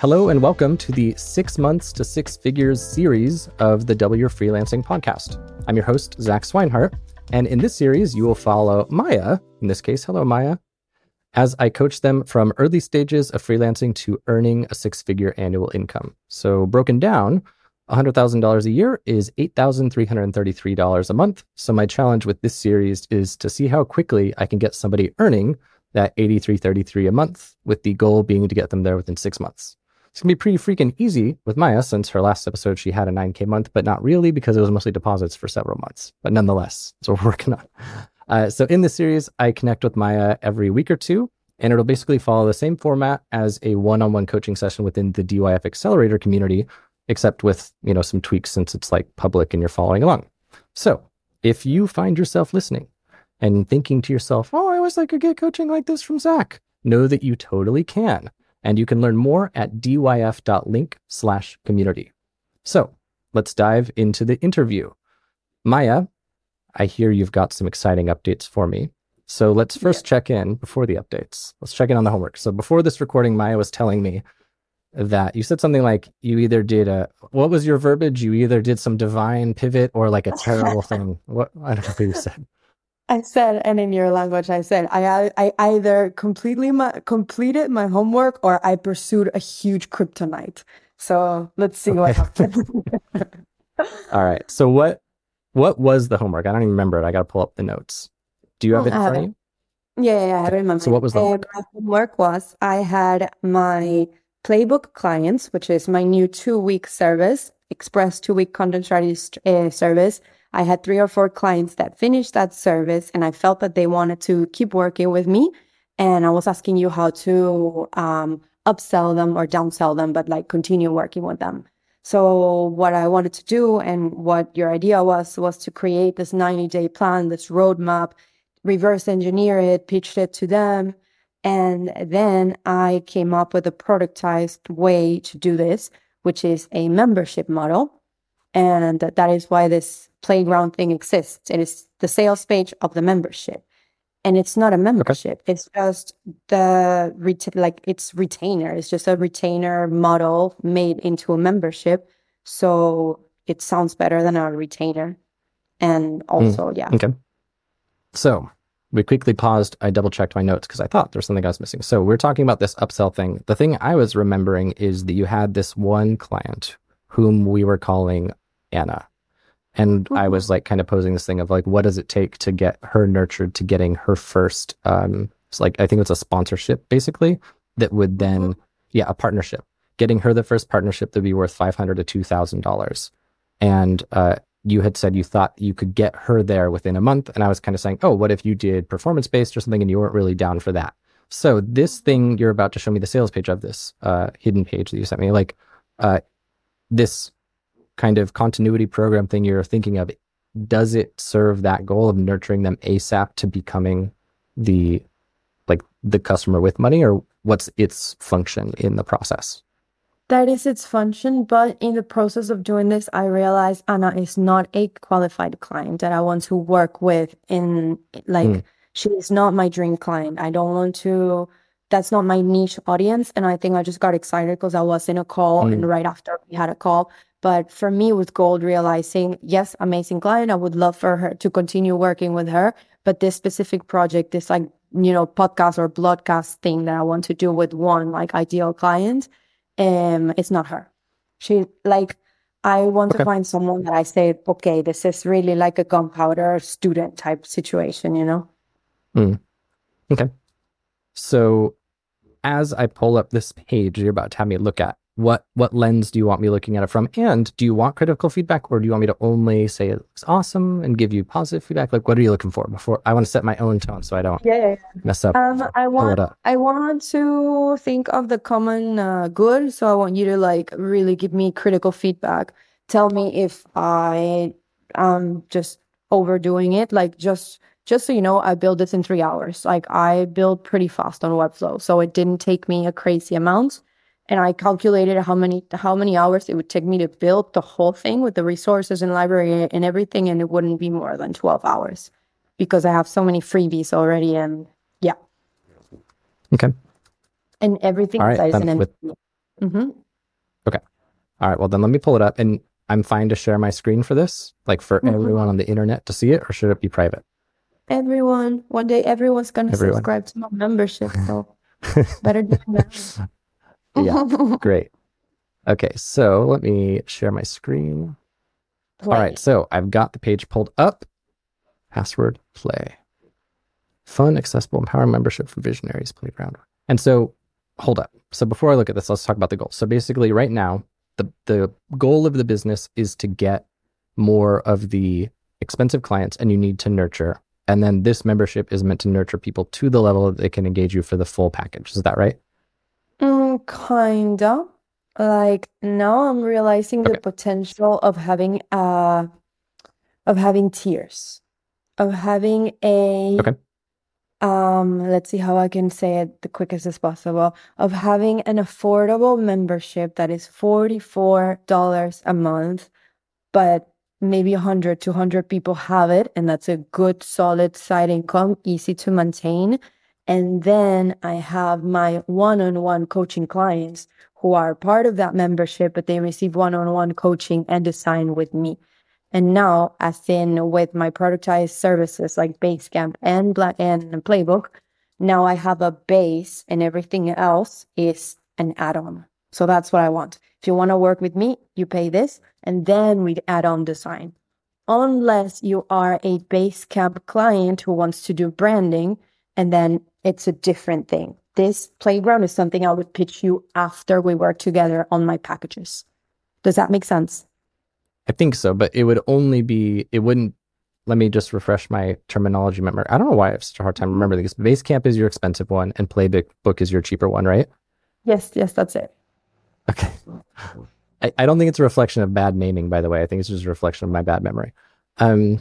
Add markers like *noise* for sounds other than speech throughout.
Hello, and welcome to the Six Months to Six Figures series of the Double Your Freelancing podcast. I'm your host, Zach Swinehart. And in this series, you will follow Maia, in this case, hello, Maia, as I coach them from early stages of freelancing to earning a six figure annual income. So, broken down, $100,000 a year is $8,333 a month. So, my challenge with this series is to see how quickly I can get somebody earning that 8,333 a month, with the goal being to get them there within six months. It's gonna be pretty freaking easy with Maia since her last episode she had a 9K month, but not really because it was mostly deposits for several months. But nonetheless, that's what we're *laughs* working on. Uh, so in this series, I connect with Maia every week or two, and it'll basically follow the same format as a one-on-one coaching session within the DYF Accelerator community, except with you know some tweaks since it's like public and you're following along. So if you find yourself listening and thinking to yourself, "Oh, I wish I could get coaching like this from Zach," know that you totally can and you can learn more at dyf.link slash community. So let's dive into the interview. Maia, I hear you've got some exciting updates for me. So let's first yeah. check in before the updates. Let's check in on the homework. So before this recording, Maia was telling me that you said something like you either did a what was your verbiage? You either did some divine pivot or like a *laughs* terrible thing. What I don't know what you said. I said, and in your language, I said, I, I either completely my, completed my homework or I pursued a huge kryptonite. So let's see okay. what happens. *laughs* *laughs* All right. So what what was the homework? I don't even remember it. I got to pull up the notes. Do you have it in front of you? Yeah, yeah, I have it in my So what was the homework? Uh, my homework was I had my playbook clients, which is my new two week service, express two week content strategy uh, service I had three or four clients that finished that service and I felt that they wanted to keep working with me. And I was asking you how to um, upsell them or downsell them, but like continue working with them. So what I wanted to do and what your idea was, was to create this 90 day plan, this roadmap, reverse engineer it, pitched it to them. And then I came up with a productized way to do this, which is a membership model. And that is why this playground thing exists. And It is the sales page of the membership. And it's not a membership. Okay. It's just the ret- like it's retainer. It's just a retainer model made into a membership. So it sounds better than a retainer. And hmm. also, mm. yeah. Okay. So we quickly paused. I double checked my notes because I thought there was something I was missing. So we're talking about this upsell thing. The thing I was remembering is that you had this one client whom we were calling Anna. And mm-hmm. I was like kind of posing this thing of like, what does it take to get her nurtured to getting her first, um, like, I think it's a sponsorship basically that would then, mm-hmm. yeah, a partnership, getting her the first partnership that would be worth 500 to $2,000. And, uh, you had said you thought you could get her there within a month. And I was kind of saying, oh, what if you did performance based or something and you weren't really down for that? So this mm-hmm. thing you're about to show me the sales page of this uh, hidden page that you sent me, like uh, this kind of continuity program thing you're thinking of, does it serve that goal of nurturing them ASAP to becoming the like the customer with money or what's its function in the process? That is its function, but in the process of doing this, I realized Anna is not a qualified client that I want to work with in like mm. she is not my dream client. I don't want to that's not my niche audience. And I think I just got excited because I was in a call mm. and right after we had a call, but for me, with gold, realizing, yes, amazing client. I would love for her to continue working with her. But this specific project, this like, you know, podcast or broadcast thing that I want to do with one like ideal client, um, it's not her. She like, I want okay. to find someone that I say, okay, this is really like a gunpowder student type situation, you know? Mm. Okay. So as I pull up this page you're about to have me look at, what what lens do you want me looking at it from? And do you want critical feedback or do you want me to only say it looks awesome and give you positive feedback? Like what are you looking for? Before i want to set my own tone so i don't yeah, yeah, yeah. mess up. Um i want i want to think of the common uh, good. So i want you to like really give me critical feedback. Tell me if i am just overdoing it. Like just just so you know, I built this in three hours. Like I built pretty fast on Webflow. So it didn't take me a crazy amount and I calculated how many how many hours it would take me to build the whole thing with the resources and library and everything, and it wouldn't be more than twelve hours because I have so many freebies already, and yeah. Okay. And everything right, with, hmm All right. Well, then let me pull it up, and I'm fine to share my screen for this, like for Mhm. everyone on the internet to see it, or should it be private? Everyone, one day everyone's gonna Everyone. subscribe to my membership, so *laughs* better do now. Yeah. *laughs* Great. Okay. So let me share my screen. All right, so I've got the page pulled up. Password play. Fun, accessible, empowering membership for visionaries playground. And so, hold up. So before I look at this, let's talk about the goal. So basically, right now, the the goal of the business is to get more of the expensive clients, and you need to nurture. And then this membership is meant to nurture people to the level that they can engage you for the full package. Is that right? Kinda. Like now I'm realizing the Okay. potential of having uh of having tiers, Of having a Okay. um let's see how I can say it the quickest as possible. Of having an affordable membership that is $44 a month, but maybe 100, 200 people have it, and that's a good solid side income, easy to maintain. And then I have my one-on-one coaching clients who are part of that membership, but they receive one-on-one coaching and design with me. And now, as in with my productized services like Basecamp and Black and Playbook, now I have a base and everything else is an add-on. So that's what I want. If you want to work with me, you pay this, and then we add on design. Unless you are a Basecamp client who wants to do branding, and then it's a different thing. This playground is something I would pitch you after we work together on my packages. Does that make sense? I think so, but it would only be, it wouldn't, let me just refresh my terminology memory. I don't know why I have such a hard time remembering this. Basecamp is your expensive one and Playbook book is your cheaper one, right? Yes, yes, that's it. Okay. I, I don't think it's a reflection of bad naming, by the way. I think it's just a reflection of my bad memory. Um,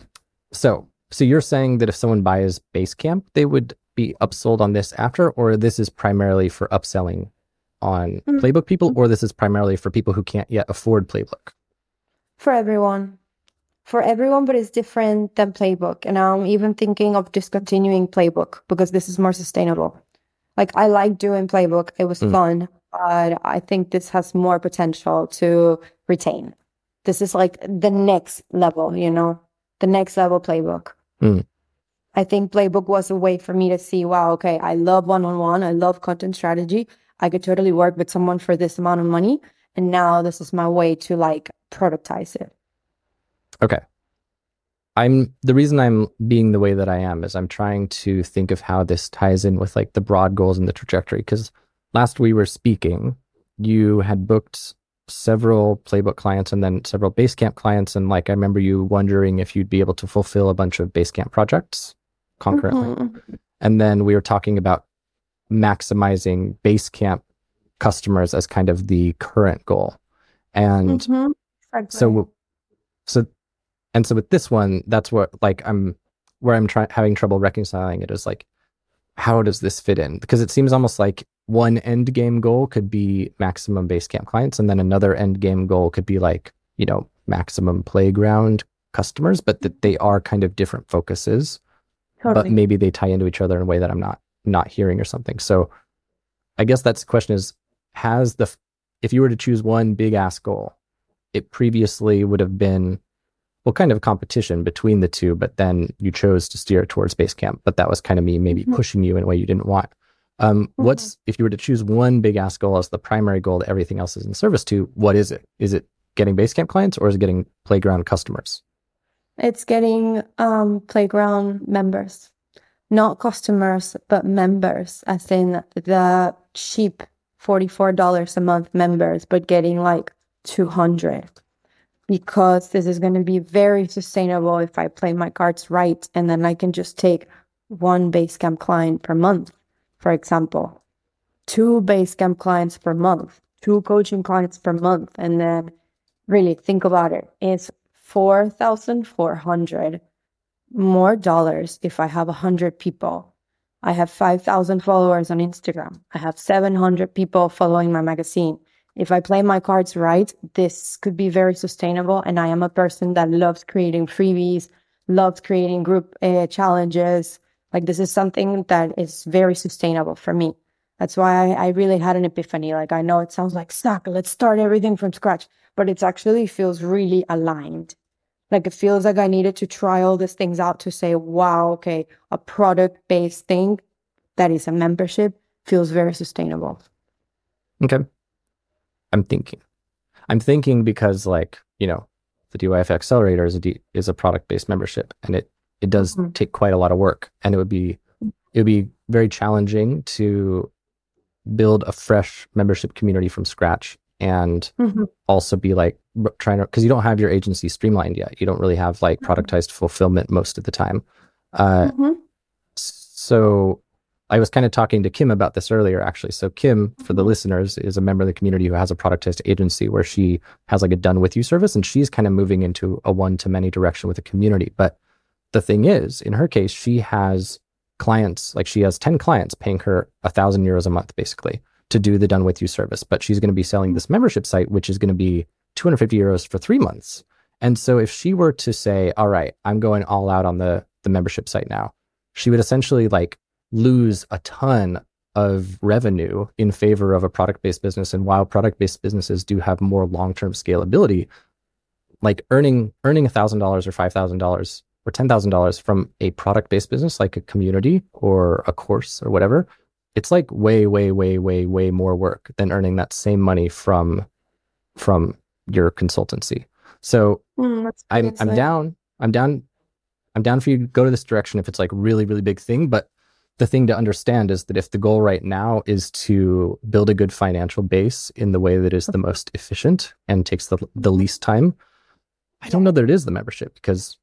so, so you're saying that if someone buys Basecamp, they would be upsold on this after, or this is primarily for upselling on Mm. Playbook people, or this is primarily for people who can't yet afford Playbook? For everyone. For everyone, but it's different than Playbook. And I'm even thinking of discontinuing Playbook because this is more sustainable. Like I like doing Playbook. It was Mm. fun, but I think this has more potential to retain. This is like the next level, you know, the next level Playbook. Mm. I think Playbook was a way for me to see, wow, okay, I love one-on-one. I love content strategy. I could totally work with someone for this amount of money. And now this is my way to like productize it. Okay. I'm the reason I'm being the way that I am is I'm trying to think of how this ties in with like the broad goals and the trajectory. Because last we were speaking, you had booked several playbook clients and then several Basecamp clients, and like I remember you wondering if you'd be able to fulfill a bunch of Basecamp projects concurrently. Mhm. And then we were talking about maximizing Basecamp customers as kind of the current goal. And Mhm. Exactly. so so and so with this one that's what like i'm where i'm trying having trouble reconciling it is like how does this fit in? Because it seems almost like one end game goal could be maximum Basecamp clients and then another end game goal could be like you know maximum playground customers but that they are kind of different focuses but maybe they tie into each other in a way that i'm not not hearing or something. So i guess that's the question is has the if you were to choose one big ass goal it previously would have been well kind of competition between the two but then you chose to steer towards basecamp but that was kind of me maybe Mhm. pushing you in a way you didn't want. Um, what's if you were to choose one big ass goal as the primary goal that everything else is in service to what is it? Is it getting basecamp clients or is it getting playground customers? It's getting um playground members, not customers, but members, as in the cheap $44 a month members, but getting like 200 because this is going to be very sustainable if I play my cards right and then I can just take one Basecamp client per month, for example, two Basecamp clients per month, two coaching clients per month, and then really think about it. It's 4,400 more dollars if I have 100 people. I have 5,000 followers on Instagram. I have 700 people following my magazine. If I play my cards right, this could be very sustainable. And I am a person that loves creating freebies, loves creating group uh, challenges. Like this is something that is very sustainable for me. That's why I, I really had an epiphany. Like I know it sounds like suck, let's start everything from scratch, but it actually feels really aligned. Like it feels like I needed to try all these things out to say, wow, okay, a product based thing that is a membership feels very sustainable. Okay. I'm thinking. I'm thinking because like, you know, the DYF accelerator is a D, is a product based membership and it it does Mhm. take quite a lot of work and it would be it would be very challenging to build a fresh membership community from scratch and also be like trying to because you don't have your agency streamlined yet. You don't really have like productized fulfillment most of the time. Uh, Mhm. so I was kind of talking to Kim about this earlier, actually. So Kim, for the mm-hmm. listeners, is a member of the community who has a product test agency where she has like a done with you service, and she's kind of moving into a one to many direction with the community. But the thing is, in her case, she has clients, like she has 10 clients paying her a thousand euros a month, basically, to do the done with you service. But she's going to be selling this membership site, which is going to be 250 euros for three months. And so if she were to say, all right, I'm going all out on the, the membership site now, she would essentially like lose a ton of revenue in favor of a product based business. And while product based businesses do have more long term scalability, like earning earning thousand dollars or five thousand dollars or ten thousand dollars from a product based business like a community or a course or whatever, it's like way, way, way, way, way more work than earning that same money from from your consultancy. So Mm, I'm I'm down. I'm down. I'm down for you to go to this direction if it's like really really big thing. But the thing to understand is that if the goal right now is to build a good financial base in the way that is the most efficient and takes the the least time, I don't know that it is the membership because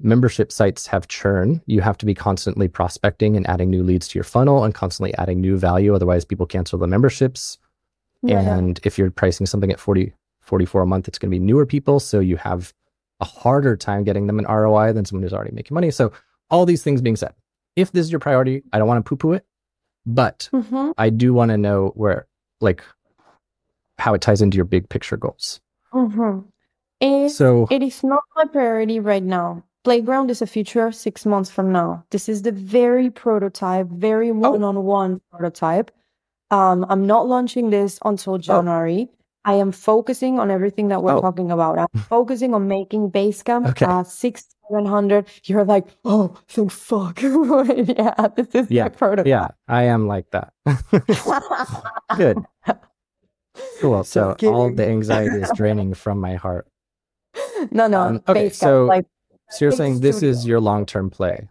membership sites have churn. You have to be constantly prospecting and adding new leads to your funnel and constantly adding new value. Otherwise, people cancel the memberships. Yeah. And if you're pricing something at 40, 44 a month, it's going to be newer people. So you have a harder time getting them an ROI than someone who's already making money. So all these things being said, if this is your priority, I don't want to poo poo it, but Mhm, I do want to know where, like, how it ties into your big picture goals. mhm. It- So, It is not my priority right now. Playground is a future six months from now. This is the very prototype, very one-on-one prototype. Um, I'm not launching this until January. I am focusing on everything that we're Oh. talking about. I'm *laughs* focusing on making Basecamp Okay. uh, six, seven hundred. You're like, oh, thank fuck. *laughs* yeah, this is Yeah, prototype. yeah, I am like that. *laughs* Good. Cool. *laughs* So all the anxiety is draining from my heart. no, no, Um, okay, so- like So you're saying this is your long term play.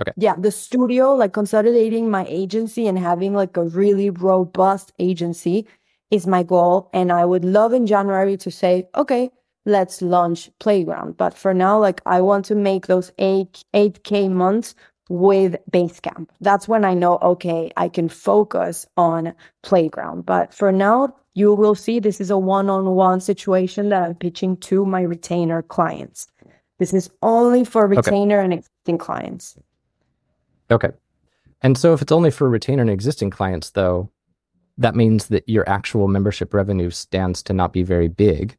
Okay. Yeah, the studio, like consolidating my agency and having like a really robust agency is my goal. And I would love in January to say, okay, let's launch Playground. But for now, like I want to make those eight, 8K months with Basecamp. That's when I know, okay, I can focus on Playground. But for now, you will see this is a one on one situation that I'm pitching to my retainer clients. This is only for retainer and existing clients. Okay. And so if it's only for retainer and existing clients, though, that means that your actual membership revenue stands to not be very big.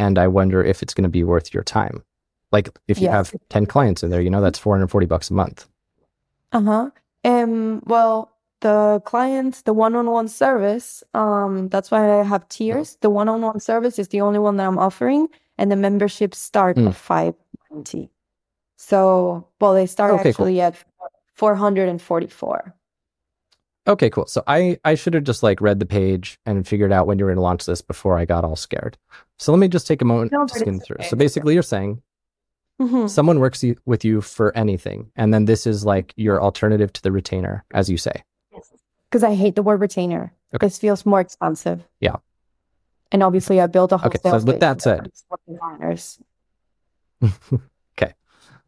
And I wonder if it's going to be worth your time. Like if you Yes. have 10 clients in there, you know, that's 440 bucks a month. Uh-huh. Um, well, the client, the one-on-one service, um, that's why I have tiers. The one-on-one service is the only one that I'm offering, and the memberships start Mm. at 590. So, well, they start Okay, cool. actually at 444. Okay, cool. So I, I should have just like read the page and figured out when you were going to launch this before I got all scared. So let me just take a moment No, to skim it's through. okay, So basically, you're saying Mhm. someone works you, with you for anything, and then this is like your alternative to the retainer, as you say. Because I hate the word retainer. Okay. This feels more expensive. Yeah. And obviously, I built a whole Okay, so with that said- *laughs* okay,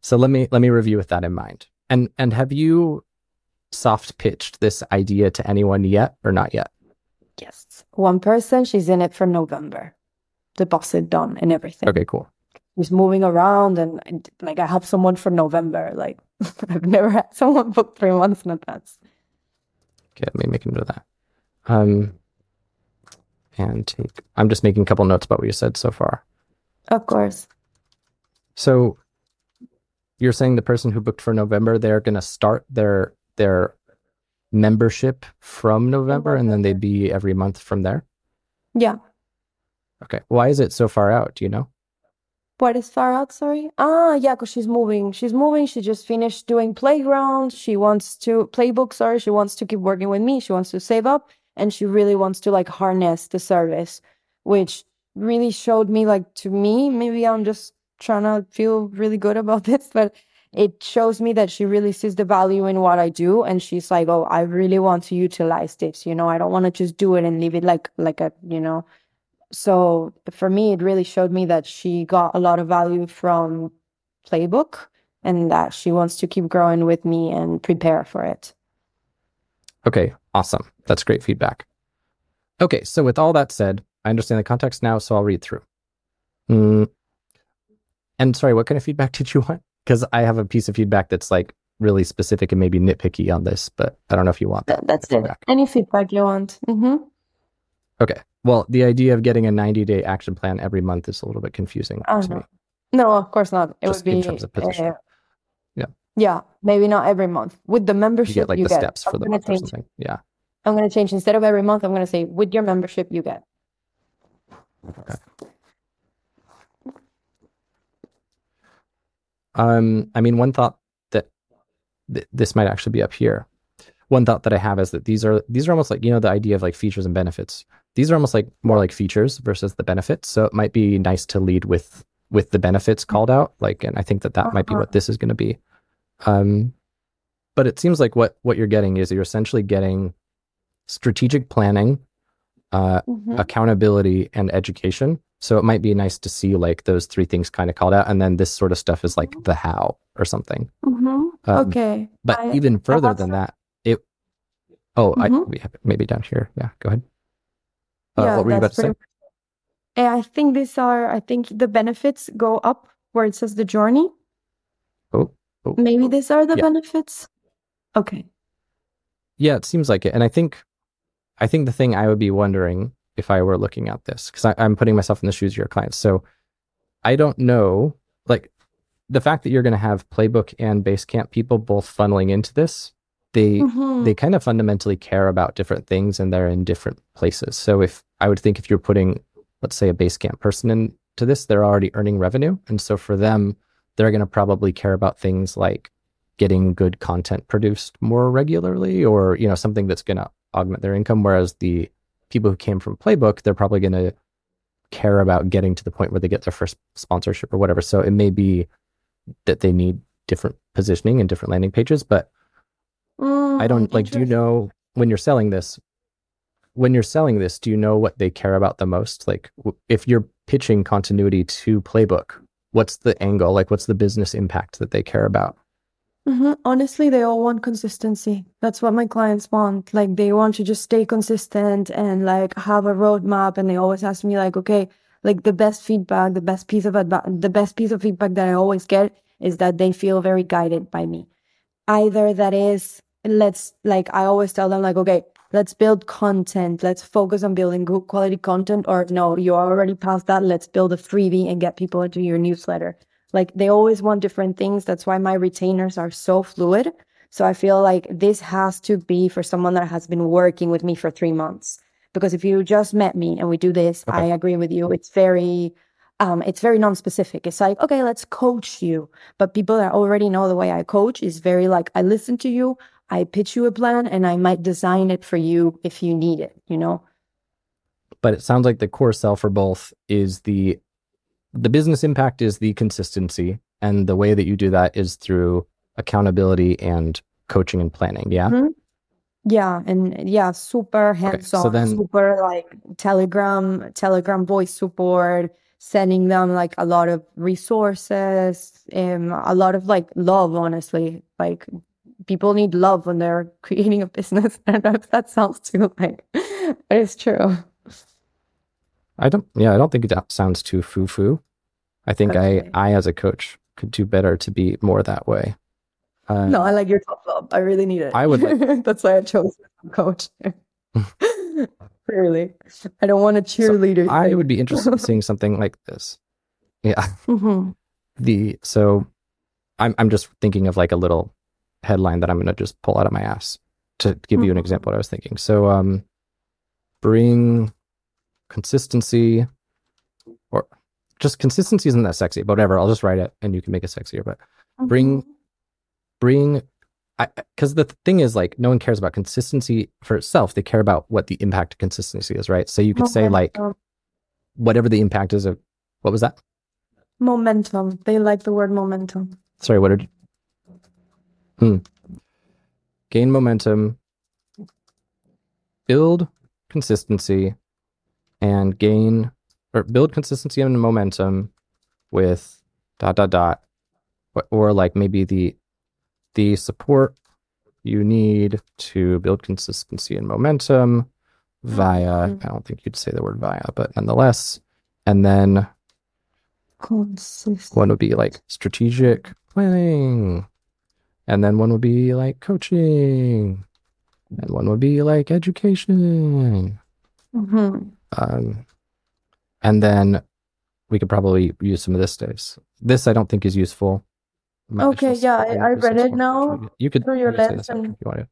so let me let me review with that in mind. And and have you soft pitched this idea to anyone yet, or not yet? Yes. One person, she's in it for November. Deposit done and everything. Okay, cool. She's moving around and, and like I have someone for November. Like *laughs* I've never had someone book three months in advance. Okay, let me make a note of that. Um, and take. I'm just making a couple notes about what you said so far. Of course. So you're saying the person who booked for November, they're going to start their their membership from November and then they'd be every month from there? Yeah. Okay. Why is it so far out? Do you know? What is far out? Sorry. Ah, yeah, because she's moving. She's moving. She just finished doing playground. She wants to playbook. Sorry, she wants to keep working with me. She wants to save up, and she really wants to like harness the service, which really showed me like to me. Maybe I'm just trying to feel really good about *laughs* this, but it shows me that she really sees the value in what I do, and she's like, "Oh, I really want to utilize this. You know, I don't want to just do it and leave it like like a you know." so for me, it really showed me that she got a lot of value from Playbook and that she wants to keep growing with me and prepare for it. Okay, awesome. That's great feedback. Okay, so with all that said, I understand the context now, so I'll read through. Mm. And sorry, what kind of feedback *laughs* did you want? Because I have a piece of feedback that's like really specific and maybe nitpicky on this, but I don't know if you want that. That's it. Any feedback you want. Mm-hmm. Okay. Well, the idea of getting a 90 day action plan every month is a little bit confusing oh, to no. me. No, of course not. It Just would be in terms of position. Uh, yeah. Yeah, maybe not every month. With the membership, You get like you the get. steps for I'm the gonna month or something. Yeah. I'm going to change instead of every month. I'm going to say with your membership, you get. Um, I mean, one thought that th- this might actually be up here. One thought that I have is that these are these are almost like you know the idea of like features and benefits. These are almost like more like features versus the benefits. So it might be nice to lead with with the benefits called out. Like, and I think that that might be Uh-huh. what this is going to be. Um, but it seems like what what you're getting is you're essentially getting strategic planning, uh, Mhm. accountability, and education. So it might be nice to see like those three things kind of called out, and then this sort of stuff is like the how or something. Mhm. Um, okay. But I- even further than that, it. Oh, I Mhm. we have maybe down here. Yeah, go ahead. Uh, yeah, what were you about to say? I think these are, I think the benefits go up where it says the journey. Oh, oh, Maybe these are the Yeah. benefits. Okay. yeah, it seems like it. And I think, I think the thing I would be wondering if I were looking at this because I'm putting myself in the shoes of your clients. So I don't know, like the fact that you're going to have Playbook and Basecamp people both funneling into this. They Mhm. they kind of fundamentally care about different things and they're in different places. So if I would think if you're putting, let's say, a Basecamp person into this, they're already earning revenue. And so for them, they're going to probably care about things like getting good content produced more regularly or, you know, something that's going to augment their income. Whereas the people who came from Playbook, they're probably going to care about getting to the point where they get their first sponsorship or whatever. So it may be that they need different positioning and different landing pages, but I don't Mm, like. Do you know when you're selling this? When you're selling this, do you know what they care about the most? Like, w- if you're pitching continuity to Playbook, what's the angle? Like, what's the business impact that they care about? Mhm. Honestly, they all want consistency. That's what my clients want. Like they want to just stay consistent and like have a roadmap. And they always ask me like, okay, like the best feedback, the best piece of advice, the best piece of feedback that I always get is that they feel very guided by me. Either that is, let's like, I always tell them like, okay, let's build content. Let's focus on building good quality content. Or no, you're already past that. Let's build a freebie and get people into your newsletter. Like they always want different things. That's why my retainers are so fluid. So I feel like this has to be for someone that has been working with me for three months. Because if you just met me and we do this, Okay. I agree with you. It's very, um, it's very non-specific. It's like, okay, let's coach you. But people that already know the way I coach is very like, I listen to you, I pitch you a plan, and I might design it for you if you need it, you know? But it sounds like the core sell for both is the the business impact is the consistency, and the way that you do that is through accountability and coaching and planning. Yeah. Mhm. Yeah, and yeah, super so hands-on, then- super like Telegram, Telegram voice support, sending them like a lot of resources, um, a lot of like love, honestly. Like people need love when they're *laughs* creating a business. I don't know if that sounds too like, but *laughs* it's true. I don't. Yeah, I don't think that sounds too foo foo. I think. I, I as a coach could do better to be more that way. Uh, No, I like your top love. I really need it. I would like- *laughs* That's why I chose coach. *laughs* Really, I don't want a cheerleader. I would be interested in *laughs* seeing something like this. Yeah. hmm The so I'm I'm just thinking of like a little headline that I'm gonna just pull out of my ass. to give you an Mhm. example what I was thinking. So um bring consistency or just consistency isn't that sexy, but whatever. I'll just write it and you can make it sexier. But bring- bring because the thing is like no one cares about consistency for itself. They care about what the impact of consistency is, right? So you could say like whatever the impact is of what was that? momentum. They like the word momentum. Sorry, what did hmm. gain momentum, build consistency, and gain or build consistency and momentum with dot dot dot or, like maybe the the support you need to build consistency and momentum via Mhm. I don't think you'd say the word via, but nonetheless. And then Consistent. one would be like strategic planning. And then one would be like coaching. And one would be like education. hmm Um, and then we could probably use some of this days. This I don't think is useful. My- Okay, yeah, I- I read it now. You could through your you lens and- if you want to.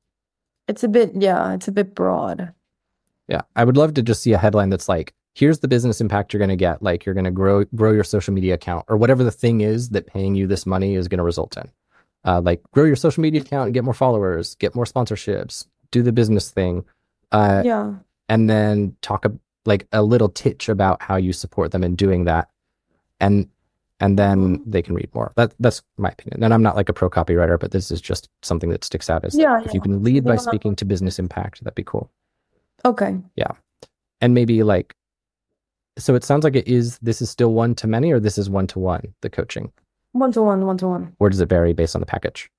It's a bit, yeah, it's a bit broad. Yeah, I would love to just see a headline that's like, "Here's the business impact you're going to get. Like, you're going to grow grow your social media account, or whatever the thing is that paying you this money is going to result in. Uh, like, grow your social media account and get more followers, get more sponsorships, do the business thing, uh, Yeah. and then talk a, like a little titch about how you support them in doing that, and and then they can read more. That that's my opinion. And I'm not like a pro copywriter, but this is just something that sticks out. as like, Yeah, if you can lead by speaking to business impact, that'd be cool Okay. Yeah. And maybe like so it sounds like it is this is still one to many or this is one to one the coaching One to one, one to one. or does it vary based on the package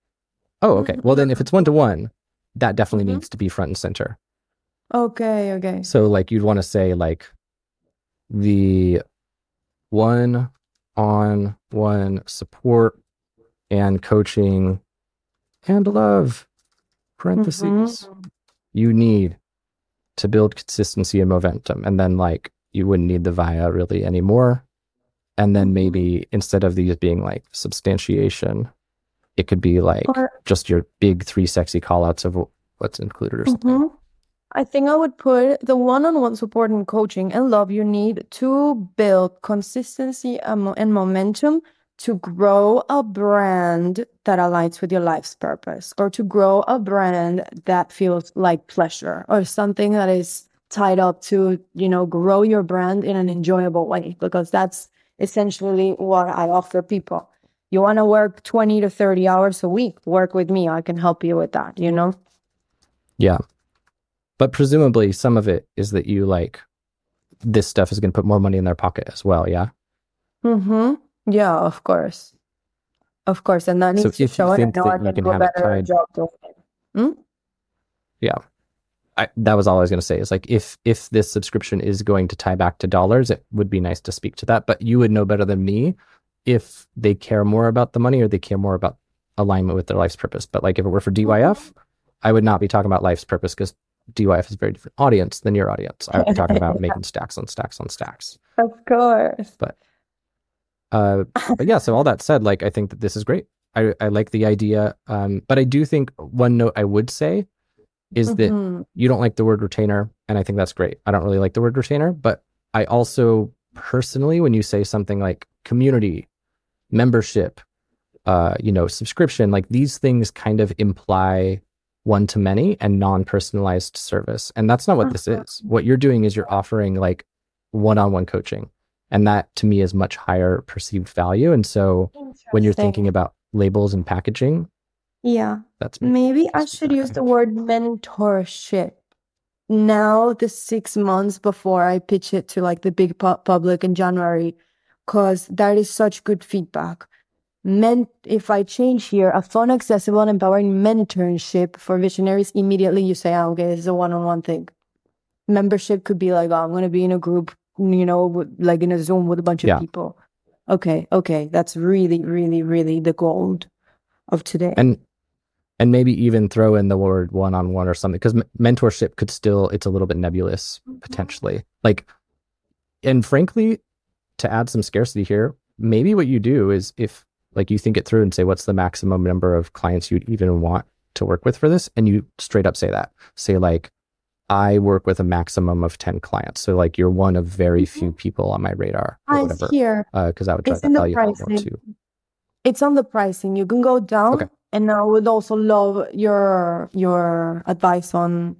oh okay well then if it's one to one that definitely Mhm. needs to be front and center Okay, okay. so like you'd want to say like the one on one support and coaching and love parentheses Mhm. you need to build consistency and momentum. And then like you wouldn't need the via really anymore. And then Mhm. maybe instead of these being like substantiation, it could be like Or- just your big three sexy call outs of what's included or something. Mhm. I think I would put the one-on-one support and coaching and love you need to build consistency and, momentum to grow a brand that aligns with your life's purpose or to grow a brand that feels like pleasure or something that is tied up to, you know, grow your brand in an enjoyable way because that's essentially what I offer people. You want to work 20 to 30 hours a week, work with me. I can help you with that, you know? Yeah. But presumably some of it is that you like this stuff is going to put more money in their pocket as well. Yeah. Mm-hmm. Yeah, of course. Of course. And that So needs to if you show it. I think know that I you can can do a better job doing it. I, that was all I was going to say is like if if this subscription is going to tie back to dollars, it would be nice to speak to that. But you would know better than me if they care more about the money or they care more about alignment with their life's purpose. But like if it were for DYF, I would not be talking about life's purpose because DYF is a very different audience than your audience. I'm talking about *laughs* making stacks on stacks on stacks. Of course. Uh, but yeah, so all that said, like I think that this is great. I, I like the idea. Um, but I do think one note I would say is that Mhm. you don't like the word retainer, and I think that's great. I don't really like the word retainer, but I also personally, when you say something like community, membership, uh, you know, subscription, like these things kind of imply one to many and non-personalized service. And that's not what this Mhm. is. What you're doing is you're offering like one-on-one coaching. And that to me is much higher perceived value. And so when you're thinking about labels and packaging, Yeah. that's Maybe I should use the word mentorship now, the six months before I pitch it to like the big pu- public in January, because that is such good feedback. Men, if I change here, a fun, accessible, and empowering mentorship for visionaries, immediately you say, oh, okay, this is a one-on-one thing. Membership could be like, oh, I'm going to be in a group, you know, with, like in a Zoom with a bunch of Yeah. people. Okay, okay, that's really, really, really the gold of today. and and maybe even throw in the word one-on-one or something because m- mentorship could still it's a little bit nebulous mm-hmm. potentially like and frankly to add some scarcity here maybe what you do is if like you think it through and say what's the maximum number of clients you'd even want to work with for this, and you straight up say that. Say like, I work with a maximum of ten clients, so like you're one of very Mm-hmm. few people on my radar or I whatever. here. Because I would drive It's that value pricing. too. It's on the pricing. You can go down, Okay. and I would also love your your advice on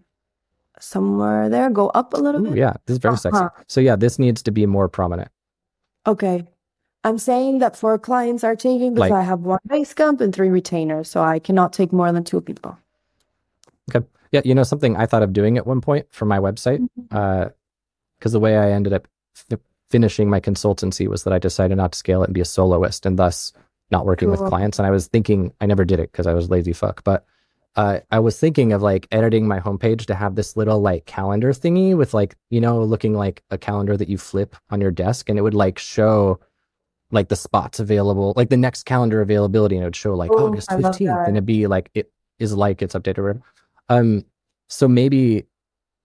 somewhere there. Go up a little Ooh, bit. yeah, this is very sexy. Uh-huh. So yeah, this needs to be more prominent. Okay. I'm saying that four clients are taking because Like- I have one Basecamp and three retainers, so I cannot take more than two people. Okay. Yeah, you know something I thought of doing at one point for my website, Mm-hmm. because the way I ended up f- finishing my consultancy was that I decided not to scale it and be a soloist, and thus not working with clients. And I was thinking I never did it because I was lazy fuck, but uh, I was thinking of like editing my homepage to have this little like calendar thingy with like you know looking like a calendar that you flip on your desk, and it would like show like the spots available, like the next calendar availability, and it would show like Oh, August fifteenth, and it'd be like it is like it's updated. Or whatever. Um, so maybe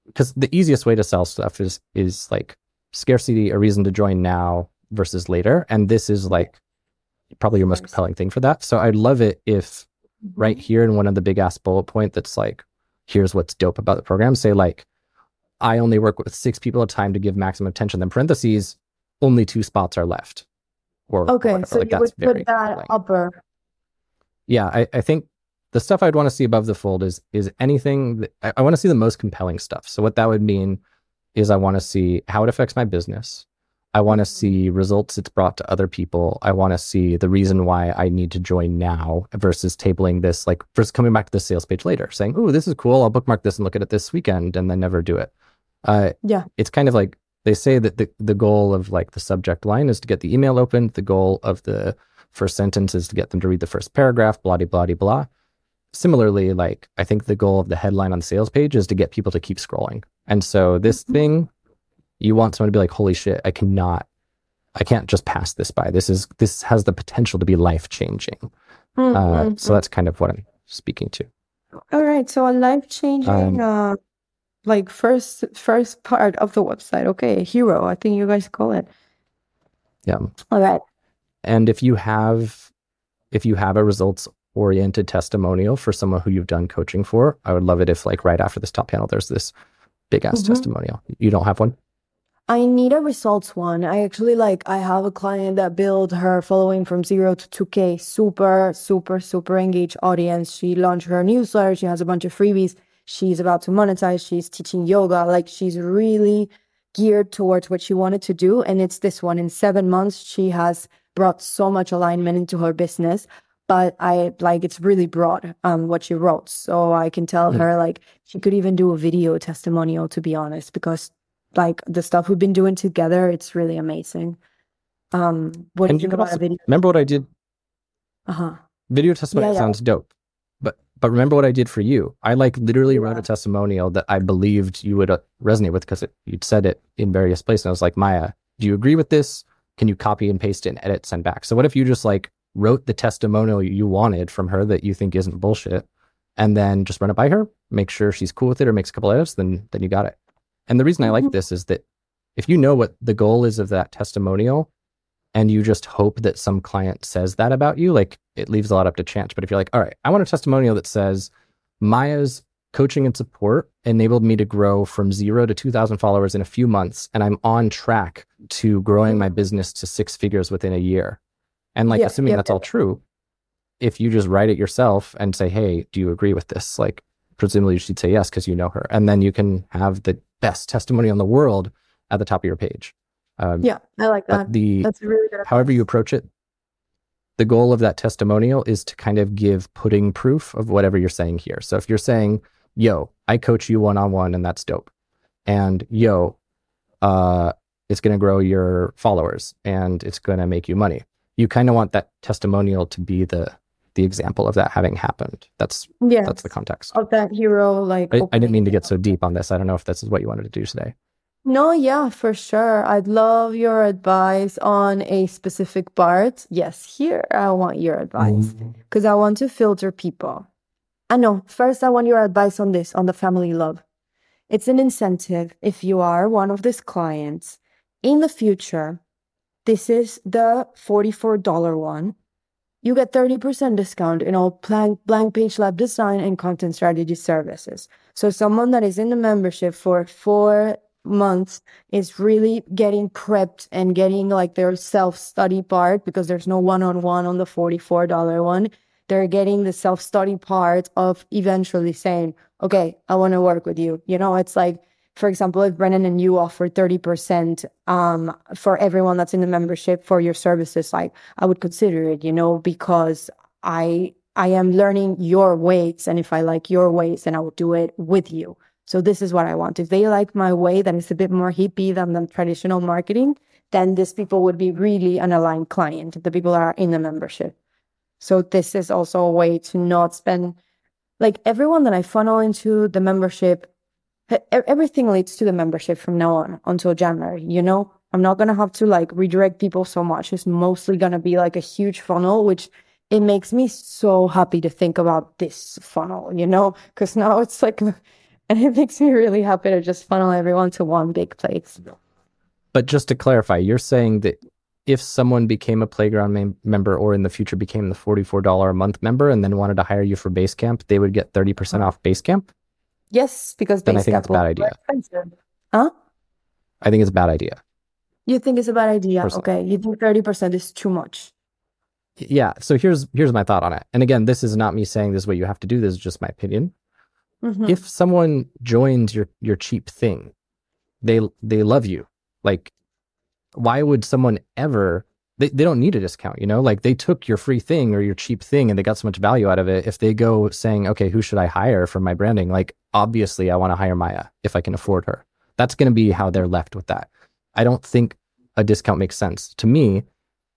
because the easiest way to sell stuff is is like scarcity, a reason to join now versus later, and this is like probably your most compelling thing for that. So I'd love it if right here in one of the big ass bullet point that's like, here's what's dope about the program. Say like, I only work with six people at a time to give maximum attention. Then parentheses, only two spots are left. Or Okay, so like you that's would put that compelling. upper. Yeah, I, I think the stuff I'd want to see above the fold is is anything that, I, I want to see the most compelling stuff. So what that would mean is I want to see how it affects my business. I want to Mhm. see results it's brought to other people. I want to see the reason why I need to join now versus tabling this, like versus coming back to the sales page later, saying, "Oh, this is cool. I'll bookmark this and look at it this weekend," and then never do it. Uh, Yeah. it's kind of like they say that the the goal of like the subject line is to get the email opened. The goal of the first sentence is to get them to read the first paragraph. Blah blah blah blah. Similarly, like I think the goal of the headline on the sales page is to get people to keep scrolling. And so this Mhm. thing, you want someone to be like, "Holy shit, I cannot, I can't just pass this by. This is this has the potential to be life changing." Uh, Mhm. so that's kind of what I'm speaking to. All right, so a life changing, Um, uh, like first first part of the website. Okay, hero. I think you guys call it. Yeah. All right. And if you have if you have a results oriented testimonial for someone who you've done coaching for, I would love it if like right after this top panel there's this big ass Mhm. testimonial. You don't have one? I need a results one. I actually like I have a client that built her following from zero to 2K. Super, super, super engaged audience. She launched her newsletter. She has a bunch of freebies. She's about to monetize. She's teaching yoga. Like she's really geared towards what she wanted to do. And it's this one. In seven months, she has brought so much alignment into her business. But I like it's really broad um what she wrote. So I can tell Mhm. her like she could even do a video testimonial to be honest, because like the stuff we've been doing together, it's really amazing. Um, what do And you you think about also a video? remember what I did Uh-huh. Video testimonial yeah. sounds dope. But remember what I did for you. I like literally wrote a testimonial that I believed you would uh, resonate with because you'd said it in various places. And I was like, Maia, do you agree with this? Can you copy and paste it and edit, send back? So what if you just like wrote the testimonial you wanted from her that you think isn't bullshit, and then just run it by her, make sure she's cool with it, or makes a couple edits, then then you got it. And the reason I like Mhm. this is that if you know what the goal is of that testimonial, and you just hope that some client says that about you, like it leaves a lot up to chance. But if you're like, all right, I want a testimonial that says Maia's coaching and support enabled me to grow from zero to 2,000 followers in a few months, and I'm on track to growing my business to six figures within a year. And like, Yeah, assuming yeah, that's all true, if you just write it yourself and say, hey, do you agree with this? Like, presumably she'd say yes because you know her. And then you can have the best testimony in the world at the top of your page. Um, Yeah, I like that. but the That's really good. however you approach it, the goal of that testimonial is to kind of give pudding proof of whatever you're saying here. So if you're saying, yo, I coach you one on one and that's dope. And yo, uh, it's going to grow your followers and it's going to make you money. You kind of want that testimonial to be the the example of that having happened. That's Yes, that's the context. of that hero, like I, I didn't mean to get so deep on this. I don't know if this is what you wanted to do today. No, yeah, for sure. I'd love your advice on a specific part. Yes, here I want your advice mm. because I want to filter people. I know. First, I want your advice on this, on the family love. It's an incentive if you are one of these clients in the future. This is the $44 one. you get 30% discount in all blank, blank page lab design and content strategy services. So someone that is in the membership for four months is really getting prepped and getting like their self-study part because there's no one-on-one on the $44 one. They're getting the self-study part of eventually saying, okay, I want to work with you. You know, it's like, for example, if Brennan and you offer 30% um, for everyone that's in the membership for your services, like I would consider it, you know, because I I am learning your ways. And if I like your ways, then I will do it with you. So this is what I want. If they like my way that is a bit more hippie than the traditional marketing, then these people would be really an aligned client, the people that are in the membership. So this is also a way to not spend like everyone that I funnel into the membership, everything leads to the membership from now on until January, you know? I'm not going to have to like redirect people so much. It's mostly going to be like a huge funnel, which it makes me so happy to think about this funnel, you know? Because now it's like, *laughs* and it *laughs* makes me really happy to just funnel everyone to one big place. But just to clarify, you're saying that if someone became a playground member or in the future became the $44 a month member and then wanted to hire you for Basecamp, they would get 30% off Basecamp? Yes, because then I think it's a bad idea. Huh? I think it's a bad idea. You think it's a bad idea? Personally. Okay. You think 30% is too much? Yeah. So here's here's my thought on it. And again, this is not me saying this is what you have to do. This is just my opinion. Mm-hmm. If someone joins your your cheap thing, they they love you. Like why would someone ever they, they don't need a discount, you know? Like they took your free thing or your cheap thing and they got so much value out of it. If they go saying, okay, who should I hire for my branding? Like obviously I want to hire Maia if I can afford her. That's going to be how they're left with that. I don't think a discount makes sense. To me,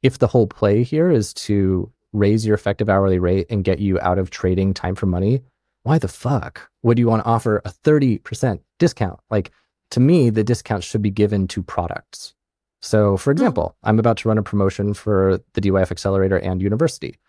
if the whole play here is to raise your effective hourly rate and get you out of trading time for money, why the fuck would you want to offer a 30% discount? Like to me, the discount should be given to products so, for hmm. example, I'm about to run a promotion for the DYF Accelerator and University.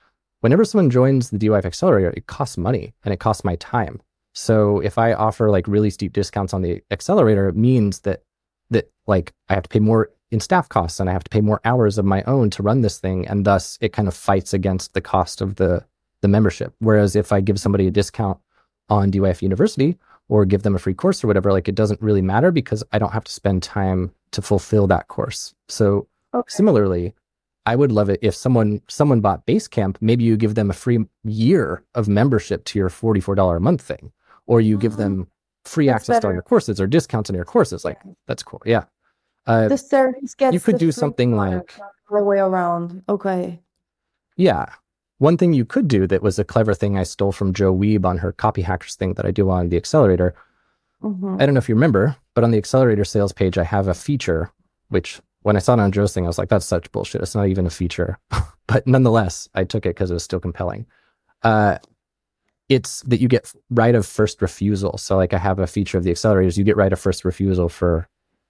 Whenever someone joins the DYF Accelerator, it costs money and it costs my time. So, if I offer like really steep discounts on the accelerator, it means that that like I have to pay more in staff costs and I have to pay more hours of my own to run this thing, and thus it kind of fights against the cost of the the membership. Whereas if I give somebody a discount on DYF University or give them a free course or whatever, like it doesn't really matter because I don't have to spend time to fulfill that course. So okay. similarly, I would love it if someone someone bought Basecamp, maybe you give them a free year of membership to your $44 a month thing, or you mm-hmm. give them free that's access better. to all your courses or discounts on your courses. Like that's cool. Yeah. Uh, the service gets you could do something like the way around. Okay. Yeah. One thing you could do that was a clever thing I stole from Jo Wiebe on her Copyhackers thing that I do on the accelerator. Mm-hmm. I don't know if you remember, but on the accelerator sales page, I have a feature, which when I saw it on Jo's thing, I was like, that's such bullshit. It's not even a feature. *laughs* but nonetheless, I took it because it was still compelling. Uh, it's that you get right of first refusal. So, like, I have a feature of the accelerators, you get right of first refusal for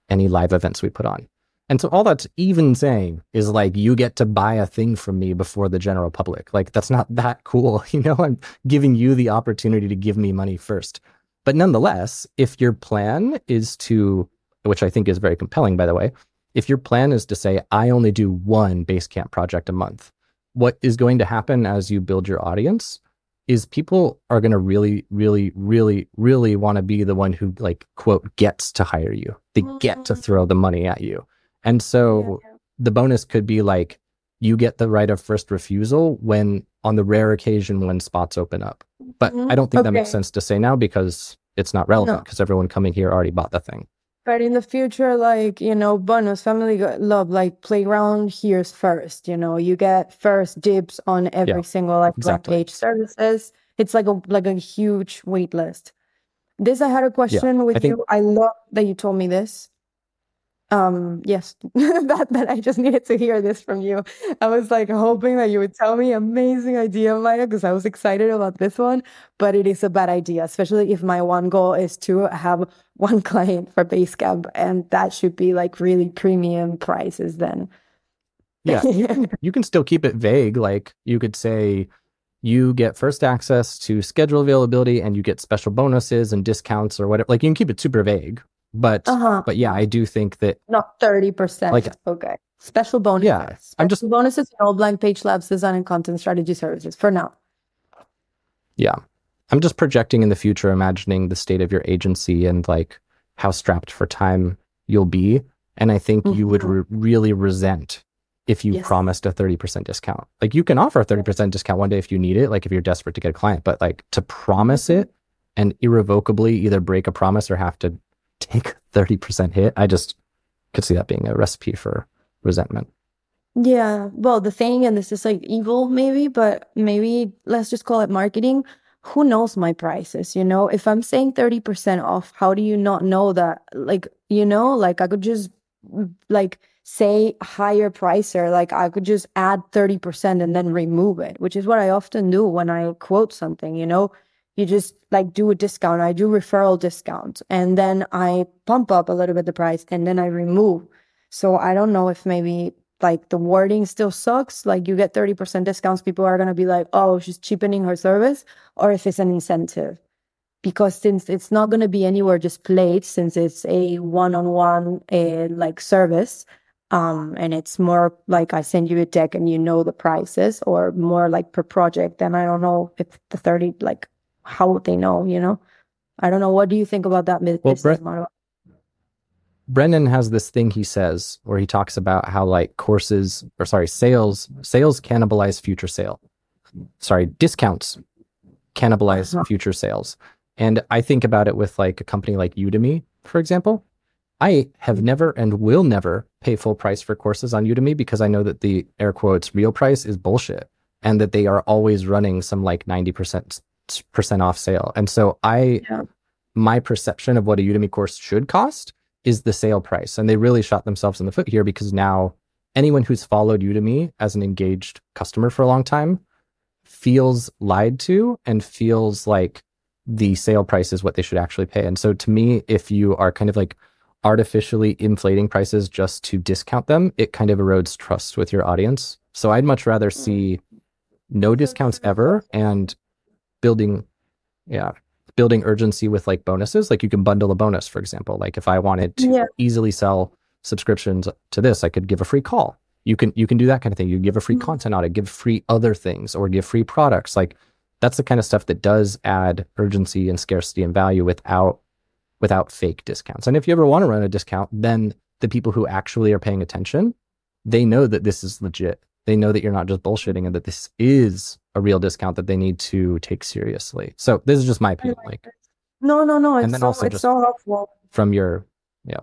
any live events we put on. And so all that's even saying is like you get to buy a thing from me before the general public. Like that's not *laughs* that cool. *laughs* You know, I'm giving you the opportunity to give me money first. But nonetheless, if your plan is to, which I think is very compelling, by the way, if your plan is to say, I only do one Basecamp project a month, what is going to happen as you build your audience is people are going to really, really, really, really want to be the one who, like, quote, gets to hire you. They get to mm-hmm. throw the money at you. And so yeah, the bonus could be like, you get the right of first refusal when on the rare occasion when spots open up. But mm-hmm. I don't think okay. that makes sense to say now because it's not relevant because no. everyone coming here already bought the thing. But in the future, like, you know, bonus family love, like playground here's first, you know, you get first dibs on every yeah, single like exactly. page services. It's like a like a huge wait list. This I had a question yeah, with think, you. I love that you told me this um yes *laughs* that that i just needed to hear this from you. I was like hoping that you would tell me amazing idea Maia because i was excited about this one but it is a bad idea especially if my one goal is to have *laughs* one client for basecamp and that should be like really premium prices then. Yeah. *laughs* You can still keep it vague like you could say you get first access to schedule availability and you get special bonuses and discounts or whatever like you can keep it super vague But Uh-huh. but yeah, I do think that Not 30%. Like- okay. Special bonuses. Yeah, I'm just- Special bonuses in all blank page labs, design and content strategy services for now. yeah. I'm just projecting in the future, imagining the state of your agency and like how strapped for time you'll be. And I think you would re- really resent if you Yes. promised a 30% discount. Like you can offer a 30% discount one day if you need it, like if you're desperate to get a client, but like to promise it and irrevocably either break a promise or have to take 30% hit, I just could see that being a recipe for resentment. Yeah, well, the thing, and this is like evil maybe, but maybe let's just call it marketing. Who knows my prices? You know, if I'm saying 30% off, how do you not know that? Like, you know, like I could just like say higher price or like I could just add 30% and then remove it, which is what I often do when I quote something, you know. You just like do a discount. I do referral discounts and then I pump up a little bit the price and then I remove. So I don't know if maybe like the wording still sucks. Like you get 30% discounts, people are gonna be like, oh, she's cheapening her service, or if it's an incentive. Because since it's not gonna be anywhere just played, since it's a one-on-one uh, like service, um, and it's more like I send you a deck and you know the prices, or more like per project, then I don't know if the 30 like how would they know, you know? I don't know. What do you think about that Well, business Brett- model? Brennan has this thing he says where he talks about how like courses or sorry, sales sales cannibalize future sale. Sorry, discounts cannibalize Uh-huh. future sales. And I think about it with like a company like Udemy, for example. I have never and will never pay full price for courses on Udemy because I know that the air quotes real price is bullshit and that they are always running some like 90% percent off sale. And so I Yeah. my perception of what a Udemy course should cost is the sale price. And they really shot themselves in the foot here because now anyone who's followed Udemy as an engaged customer for a long time feels lied to and feels like the sale price is what they should actually pay. And so to me, if you are kind of like artificially inflating prices just to discount them, it kind of erodes trust with your audience. So I'd much rather hmm. see no discounts ever and building, yeah, building urgency with like bonuses. Like you can bundle a bonus, for example. Like if I wanted to Yeah. easily sell subscriptions to this, I could give a free call. You can you can do that kind of thing. You give a free Mhm. content audit, give free other things, or give free products. Like that's the kind of stuff that does add urgency and scarcity and value without without fake discounts. And if you ever want to run a discount, then the people who actually are paying attention, they know that this is legit. They know that you're not just bullshitting and that this is a real discount that they need to take seriously. So this is just my opinion. Like No, no, no. And It's then so, also it's so helpful. from your yeah.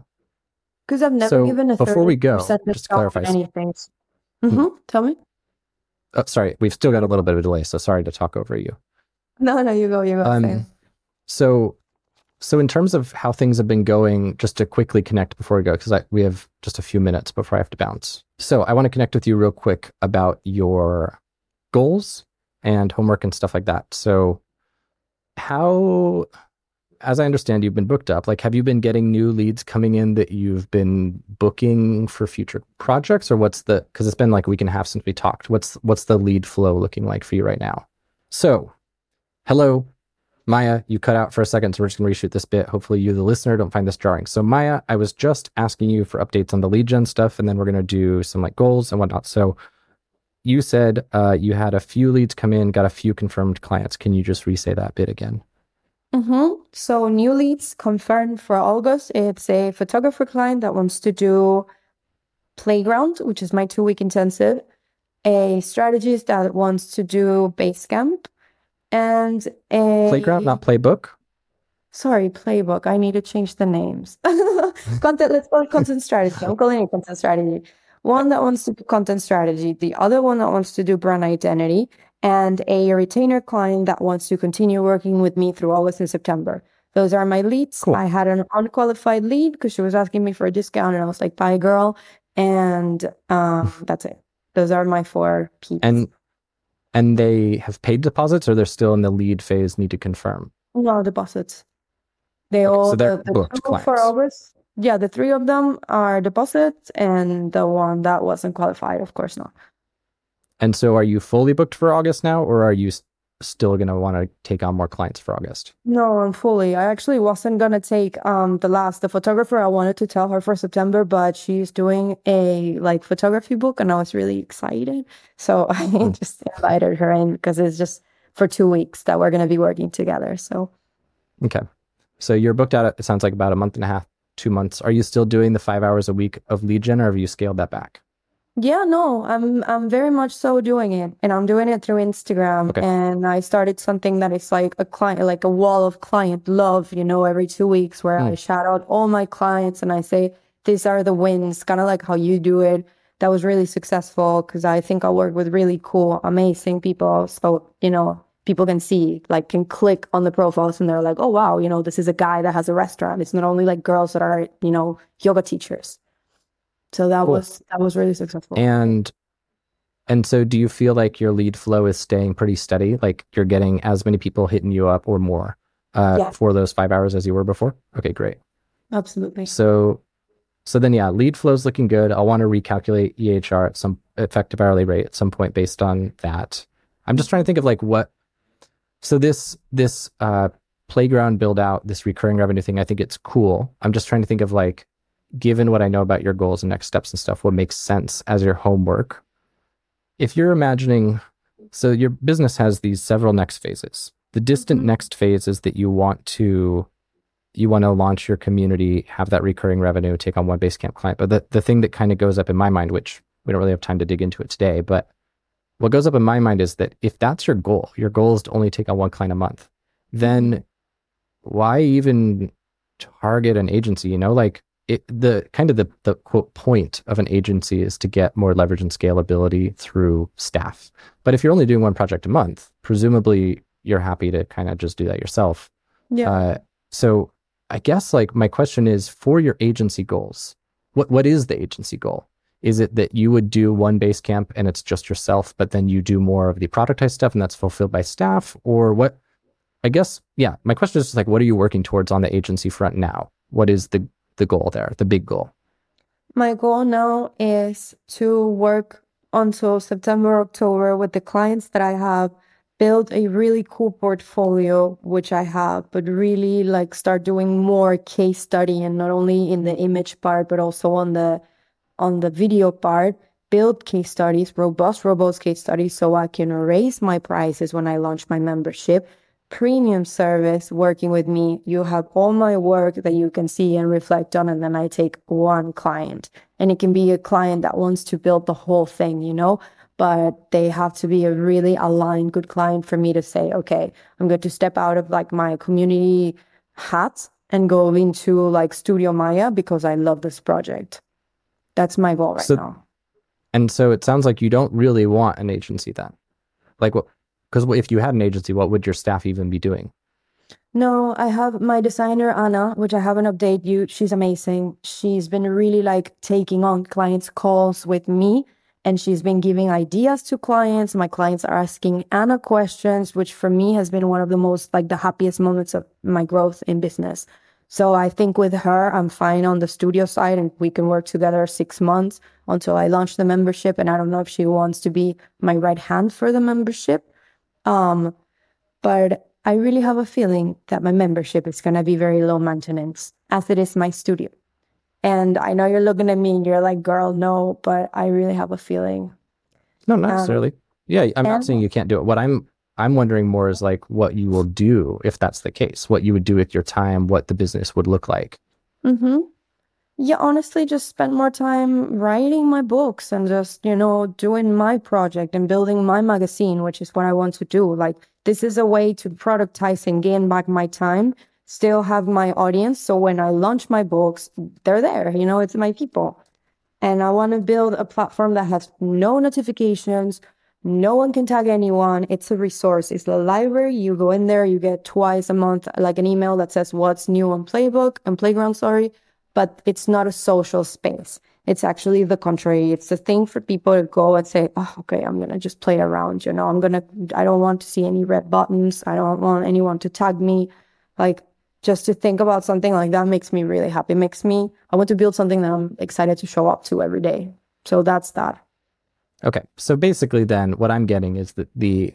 Because I've never So, given a before we go, just to clarify- anything. Mm-hmm. Tell me. oh, sorry, we've still got a little bit of a delay, so sorry to talk over you. No, no, you go, you go. Um, so, so in terms of how things have been going, just to quickly connect before we go, because we have just a few minutes before I have to bounce. So, I want to connect with you real quick about your goals and homework and stuff like that. So, how, as I understand, you've been booked up. Like, have you been getting new leads coming in that you've been booking for future projects, or what's the? Because it's been like a week and a half since we talked. What's what's the lead flow looking like for you right now? So, hello, Maia, you cut out for a second, so we're just to reshoot this bit. Hopefully, you, the listener, don't find this jarring. So, Maia, I was just asking you for updates on the lead gen stuff, and then we're to do some like goals and whatnot. So, you said uh, you had a few leads come in, got a few confirmed clients. Can you just re-say that bit again? Mm-hmm. So new leads confirmed for August. It's a photographer client that wants to do Playground, which is my two-week intensive, a strategist that wants to do Basecamp, and a Playground, not playbook. Sorry, playbook. I need to change the names. *laughs* Content, let's call it content strategy. I'm calling it content strategy. One that wants to do content strategy, the other one that wants to do brand identity, and a retainer client that wants to continue working with me through August and September. Those are my leads. Cool. I had an unqualified lead because she was asking me for a discount, and I was like, bye, girl. And um, that's it. Those are my four peeps. And and they have paid deposits, or they're still in the lead phase, need to confirm. No deposits. They Okay, all so they're the, booked for. August. Yeah, the three of them are deposits, and the one that wasn't qualified, of course not. And so, are you fully booked for August now, or are you still going to want to take on more clients for August? No, I'm fully. I actually wasn't gonna take um the last the photographer. I wanted to tell her for September, but she's doing a like photography book, and I was really excited. So *laughs* I Hmm. just invited her in because it's just for two weeks that we're gonna be working together. So Okay. So you're booked out, it sounds like about a month and a half, two months. Are you still doing the five hours a week of lead gen or have you scaled that back? yeah, no, I'm I'm very much so doing it, and I'm doing it through Instagram. Okay. And I started something that is like a client, like a wall of client love, you know, every two weeks where I Hmm. shout out all my clients and I say these are the wins, kind of like how you do it. That was really successful because I think I work with really cool, amazing people. So you know, people can see, like, can click on the profiles and they're like, oh wow, you know, this is a guy that has a restaurant. It's not only like girls that are, you know, yoga teachers. So that Cool. was that was really successful. And and so do you feel like your lead flow is staying pretty steady? Like you're getting as many people hitting you up or more uh, Yeah. for those five hours as you were before? Okay, great. Absolutely. So so then yeah, lead flow's looking good. I'll want to recalculate EHR at some effective hourly rate at some point based on that. I'm just trying to think of like what so this this uh playground build out, this recurring revenue thing, I think it's cool. I'm just trying to think of like given what I know about your goals and next steps and stuff, what makes sense as your homework. If you're imagining so your business has these several next phases. The distant Mhm. next phase is that you want to you want to launch your community, have that recurring revenue, take on one Basecamp client. But the, the thing that kind of goes up in my mind, which we don't really have time to dig into it today, but what goes up in my mind is that if that's your goal, your goal is to only take on one client a month, then why even target an agency? You know, like it, the kind of the, the quote point of an agency is to get more leverage and scalability through staff. But if you're only doing one project a month, presumably you're happy to kind of just do that yourself. Yeah. Uh, so I guess like my question is for your agency goals, what what is the agency goal? Is it that you would do one Basecamp and it's just yourself, but then you do more of the productized stuff and that's fulfilled by staff? Or what I guess, yeah, my question is just like what are you working towards on the agency front now? What is the the goal there, the big goal? My goal now is to work until September, October with the clients that I have, build a really cool portfolio, which I have, but really like start doing more case study and not only in the image part, but also on the on the video part, build case studies, robust, robust case studies so I can raise my prices when I launch my membership. Premium service working with me. You have all my work that you can see and reflect on, and then I take one client. And it can be a client that wants to build the whole thing, you know, but they have to be a really aligned, good client for me to say, okay, I'm going to step out of like my community hat and go into like Studio Maia because I love this project. That's my goal right So- now. And so it sounds like you don't really want an agency then. Like what because if you had an agency, what would your staff even be doing? No, I have my designer Anna, which I haven't updated you. She's amazing. She's been really like taking on clients' calls with me and she's been giving ideas to clients. My clients are asking Anna questions, which for me has been one of the most like the happiest moments of my growth in business. So I think with her, I'm fine on the studio side and we can work together six months until I launch the membership. And I don't know if she wants to be my right hand for the membership. Um, but I really have a feeling that my membership is going to be very low maintenance as it is my studio. And I know you're looking at me and you're like, girl, no, but I really have a feeling. No, not necessarily. Yeah, I'm not and- saying you can't do it. What I'm I'm wondering more is like what you will do if that's the case. What you would do with your time, what the business would look like. Mm-hmm. Yeah, honestly, just spend more time writing my books and just, you know, doing my project and building my magazine, which is what I want to do. Like, this is a way to productize and gain back my time, still have my audience. So when I launch my books, they're there, you know, it's my people. And I want to build a platform that has no notifications. No one can tag anyone. It's a resource. It's the library. You go in there, you get twice a month, like an email that says what's new on Playbook and Playground, sorry. But it's not a social space. It's actually the contrary. It's a thing for people to go and say, oh, okay, I'm going to just play around. You know, I'm going to, I don't want to see any red buttons. I don't want anyone to tag me. Like, just to think about something like that makes me really happy. It makes me, I want to build something that I'm excited to show up to every day. So that's that. Okay. So basically then what I'm getting is that the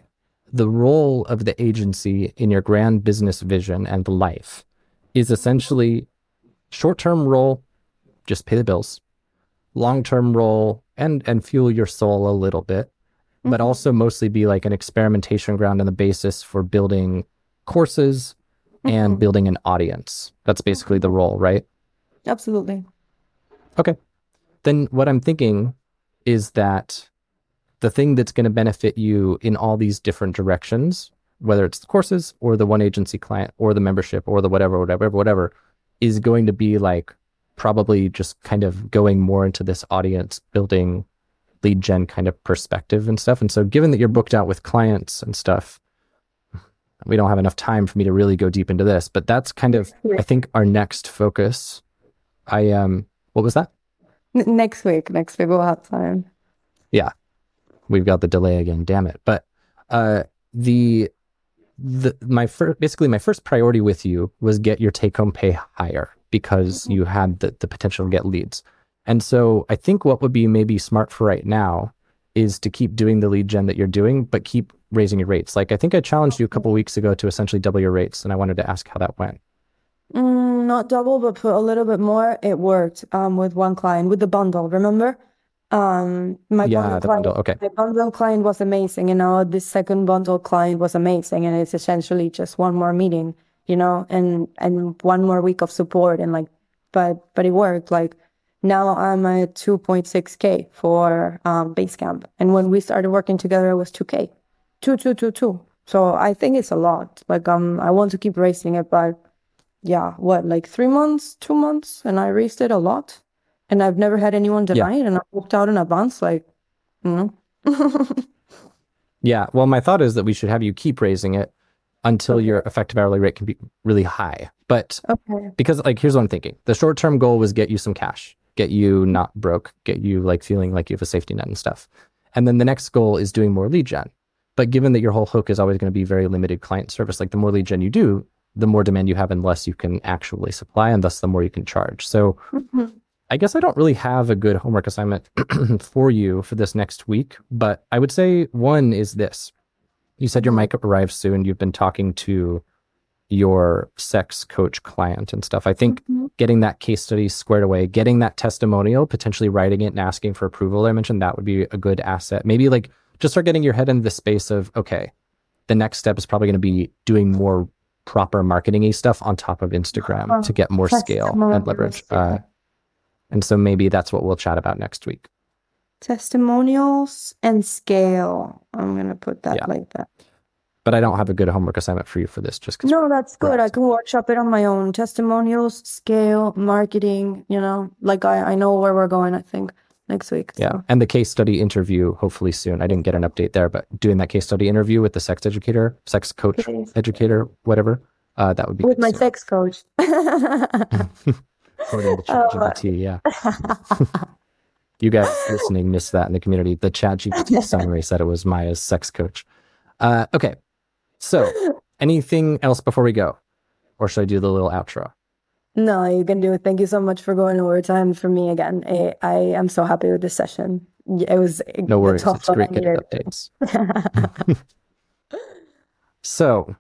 the role of the agency in your grand business vision and life is essentially short term role, just pay the bills, long term role, and, and fuel your soul a little bit, mm-hmm. but also mostly be like an experimentation ground and the basis for building courses mm-hmm. and building an audience. That's basically the role, right? Absolutely. Okay. Then what I'm thinking is that the thing that's going to benefit you in all these different directions, whether it's the courses or the one agency client or the membership or the whatever, whatever, whatever, is going to be like probably just kind of going more into this audience building lead gen kind of perspective and stuff. And so given that you're booked out with clients and stuff, we don't have enough time for me to really go deep into this, but that's kind of I think our next focus. I um what was that? next week. Next week we'll have time. Yeah we've got the delay again. Damn it! But uh, the the my first basically my first priority with you was get your take home pay higher because mm-hmm. you had the, the potential to get leads. And so I think what would be maybe smart for right now is to keep doing the lead gen that you're doing, but keep raising your rates. Like I think I challenged you a couple weeks ago to essentially double your rates, and I wanted to ask how that went. Mm, not double, but put a little bit more. It worked um, with one client with the bundle. Remember? Um, my yeah, bundle the client, bundle. Okay. the bundle client was amazing. You know, this second bundle client was amazing, and it's essentially just one more meeting, you know, and and one more week of support, and like, but but it worked. Like now I'm at 2.6k for um, Basecamp, and when we started working together, it was 2k, two two two two. So I think it's a lot. Like um, I want to keep raising it, but yeah, what like three months, two months, and I raised it a lot and I've never had anyone deny yeah. it, and I booked out in advance, like, you know. yeah. Well, my thought is that we should have you keep raising it until okay. your effective hourly rate can be really high. But okay. because, like, here's what I'm thinking: the short term goal was get you some cash, get you not broke, get you like feeling like you have a safety net and stuff. And then the next goal is doing more lead gen. But given that your whole hook is always going to be very limited client service, like the more lead gen you do, the more demand you have and less you can actually supply, and thus the more you can charge. So mm-hmm. I guess I don't really have a good homework assignment *clears throat* for you for this next week, but I would say one is this. You said your mic arrives soon. You've been talking to your sex coach client and stuff. I think mm-hmm. getting that case study squared away, getting that testimonial, potentially writing it and asking for approval, I mentioned that would be a good asset. Maybe like just start getting your head into the space of, okay, the next step is probably going to be doing more proper marketing stuff on top of Instagram oh, to get more scale and leverage. Uh, and so maybe that's what we'll chat about next week. Testimonials and scale. I'm going to put that yeah. like that. But I don't have a good homework assignment for you for this just because. No, that's good. I can workshop it on my own. Testimonials, scale, marketing, you know, like I, I know where we're going, I think, next week. So. Yeah. And the case study interview, hopefully soon. I didn't get an update there, but doing that case study interview with the sex educator, sex coach, educator, whatever, uh, that would be with my soon. sex coach. *laughs* *laughs* *laughs* According to ChatGPT, oh, yeah. *laughs* you guys listening missed that in the community. The ChatGPT *laughs* summary said it was Maia's sex coach. Uh, okay, so anything else before we go, or should I do the little outro? No, you can do it. Thank you so much for going over time for me again. I, I am so happy with this session. It was no worries. It's great getting updates. *laughs* so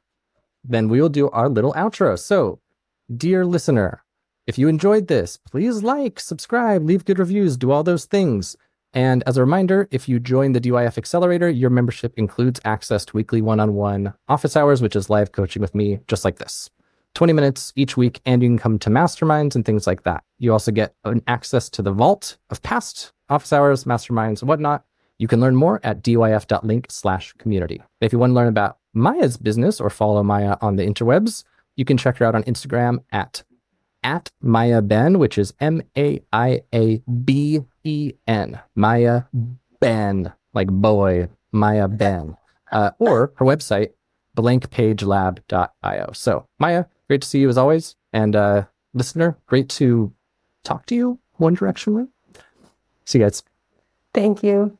then we will do our little outro. So, dear listener, if you enjoyed this, please like, subscribe, leave good reviews, do all those things. And as a reminder, if you join the DYF Accelerator, your membership includes access to weekly one on one office hours, which is live coaching with me, just like this 20 minutes each week. And you can come to masterminds and things like that. You also get an access to the vault of past office hours, masterminds, and whatnot. You can learn more at dyf.link slash community. If you want to learn about Maia's business or follow Maia on the interwebs, you can check her out on Instagram at at Maia Ben, which is M A I A B E N. Maia Ben, like boy, Maia Ben. Uh, or her website, blankpagelab.io. So, Maia, great to see you as always. And uh, listener, great to talk to you one directionally. See you guys. Thank you.